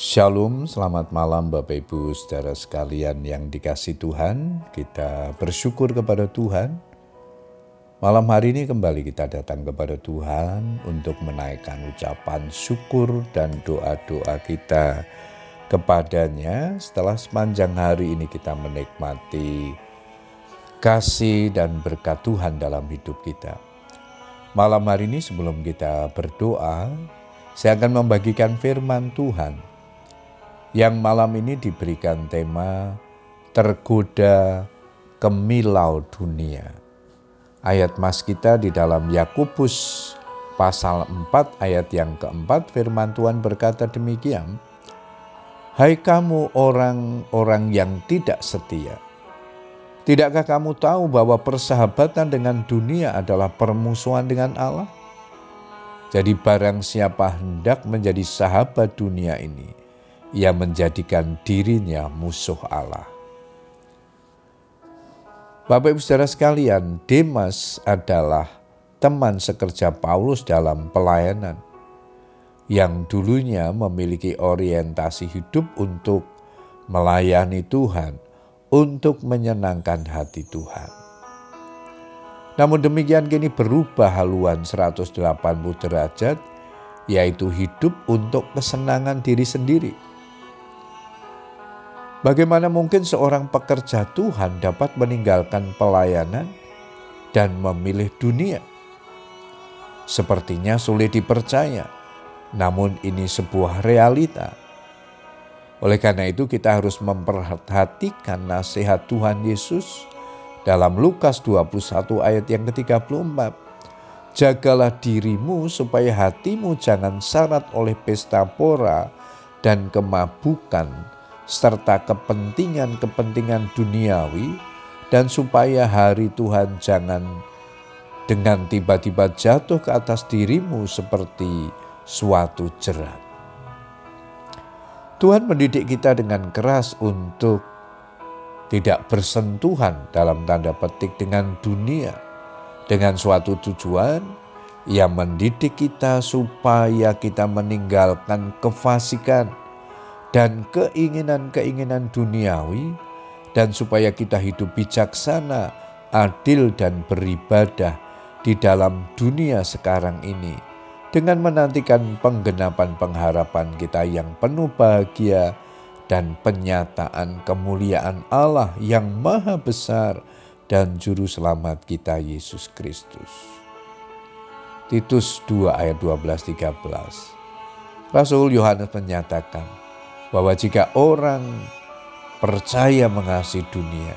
Shalom, selamat malam Bapak Ibu saudara sekalian yang dikasih Tuhan. Kita bersyukur kepada Tuhan. Malam hari ini kembali kita datang kepada Tuhan untuk menaikkan ucapan syukur dan doa-doa kita kepadanya setelah sepanjang hari ini kita menikmati kasih dan berkat Tuhan dalam hidup kita. Malam hari ini sebelum kita berdoa, saya akan membagikan firman Tuhan yang malam ini diberikan tema tergoda kemilau dunia. Ayat mas kita di dalam Yakobus pasal 4 ayat yang keempat firman Tuhan berkata demikian. Hai kamu orang-orang yang tidak setia. Tidakkah kamu tahu bahwa persahabatan dengan dunia adalah permusuhan dengan Allah? Jadi barang siapa hendak menjadi sahabat dunia ini, ia menjadikan dirinya musuh Allah. Bapak Ibu Saudara sekalian, Demas adalah teman sekerja Paulus dalam pelayanan yang dulunya memiliki orientasi hidup untuk melayani Tuhan, untuk menyenangkan hati Tuhan. Namun demikian kini berubah haluan 180 derajat, yaitu hidup untuk kesenangan diri sendiri Bagaimana mungkin seorang pekerja Tuhan dapat meninggalkan pelayanan dan memilih dunia? Sepertinya sulit dipercaya, namun ini sebuah realita. Oleh karena itu, kita harus memperhatikan nasihat Tuhan Yesus dalam Lukas 21 ayat yang ke-34. Jagalah dirimu supaya hatimu jangan syarat oleh pesta pora dan kemabukan serta kepentingan-kepentingan duniawi dan supaya hari Tuhan jangan dengan tiba-tiba jatuh ke atas dirimu seperti suatu jerat. Tuhan mendidik kita dengan keras untuk tidak bersentuhan dalam tanda petik dengan dunia dengan suatu tujuan yang mendidik kita supaya kita meninggalkan kefasikan dan keinginan-keinginan duniawi, dan supaya kita hidup bijaksana, adil, dan beribadah di dalam dunia sekarang ini, dengan menantikan penggenapan pengharapan kita yang penuh bahagia dan penyataan kemuliaan Allah yang Maha Besar dan Juru Selamat kita Yesus Kristus. Titus 2 ayat 12-13 Rasul Yohanes menyatakan, bahwa jika orang percaya mengasihi dunia,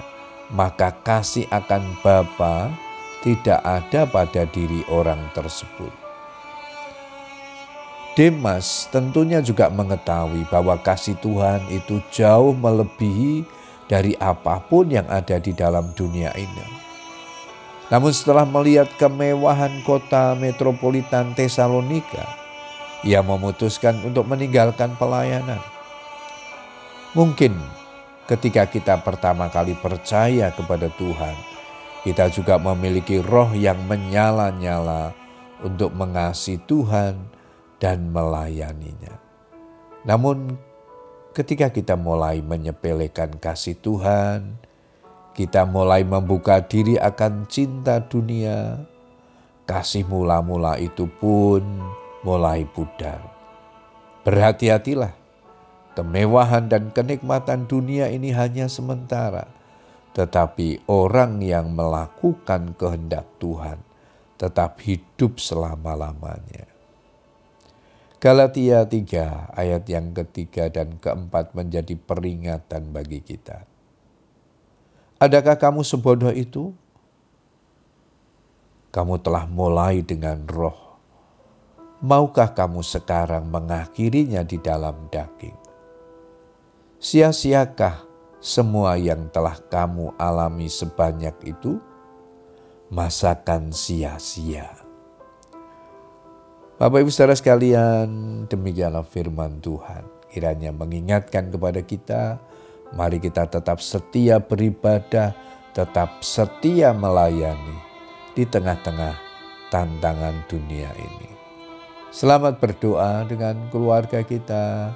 maka kasih akan Bapa tidak ada pada diri orang tersebut. Demas tentunya juga mengetahui bahwa kasih Tuhan itu jauh melebihi dari apa pun yang ada di dalam dunia ini. Namun setelah melihat kemewahan kota metropolitan Tesalonika, ia memutuskan untuk meninggalkan pelayanan. Mungkin ketika kita pertama kali percaya kepada Tuhan, kita juga memiliki roh yang menyala-nyala untuk mengasihi Tuhan dan melayaninya. Namun ketika kita mulai menyepelekan kasih Tuhan, kita mulai membuka diri akan cinta dunia, kasih mula-mula itu pun mulai pudar. Berhati-hatilah Kemewahan dan kenikmatan dunia ini hanya sementara, tetapi orang yang melakukan kehendak Tuhan tetap hidup selama-lamanya. Galatia 3 ayat yang ketiga dan keempat menjadi peringatan bagi kita. Adakah kamu sebodoh itu? Kamu telah mulai dengan roh. Maukah kamu sekarang mengakhirinya di dalam daging? Sia-siakah semua yang telah kamu alami sebanyak itu? Masakan sia-sia. Bapak Ibu Saudara sekalian, demikianlah firman Tuhan. Kiranya mengingatkan kepada kita, mari kita tetap setia beribadah, tetap setia melayani di tengah-tengah tantangan dunia ini. Selamat berdoa dengan keluarga kita,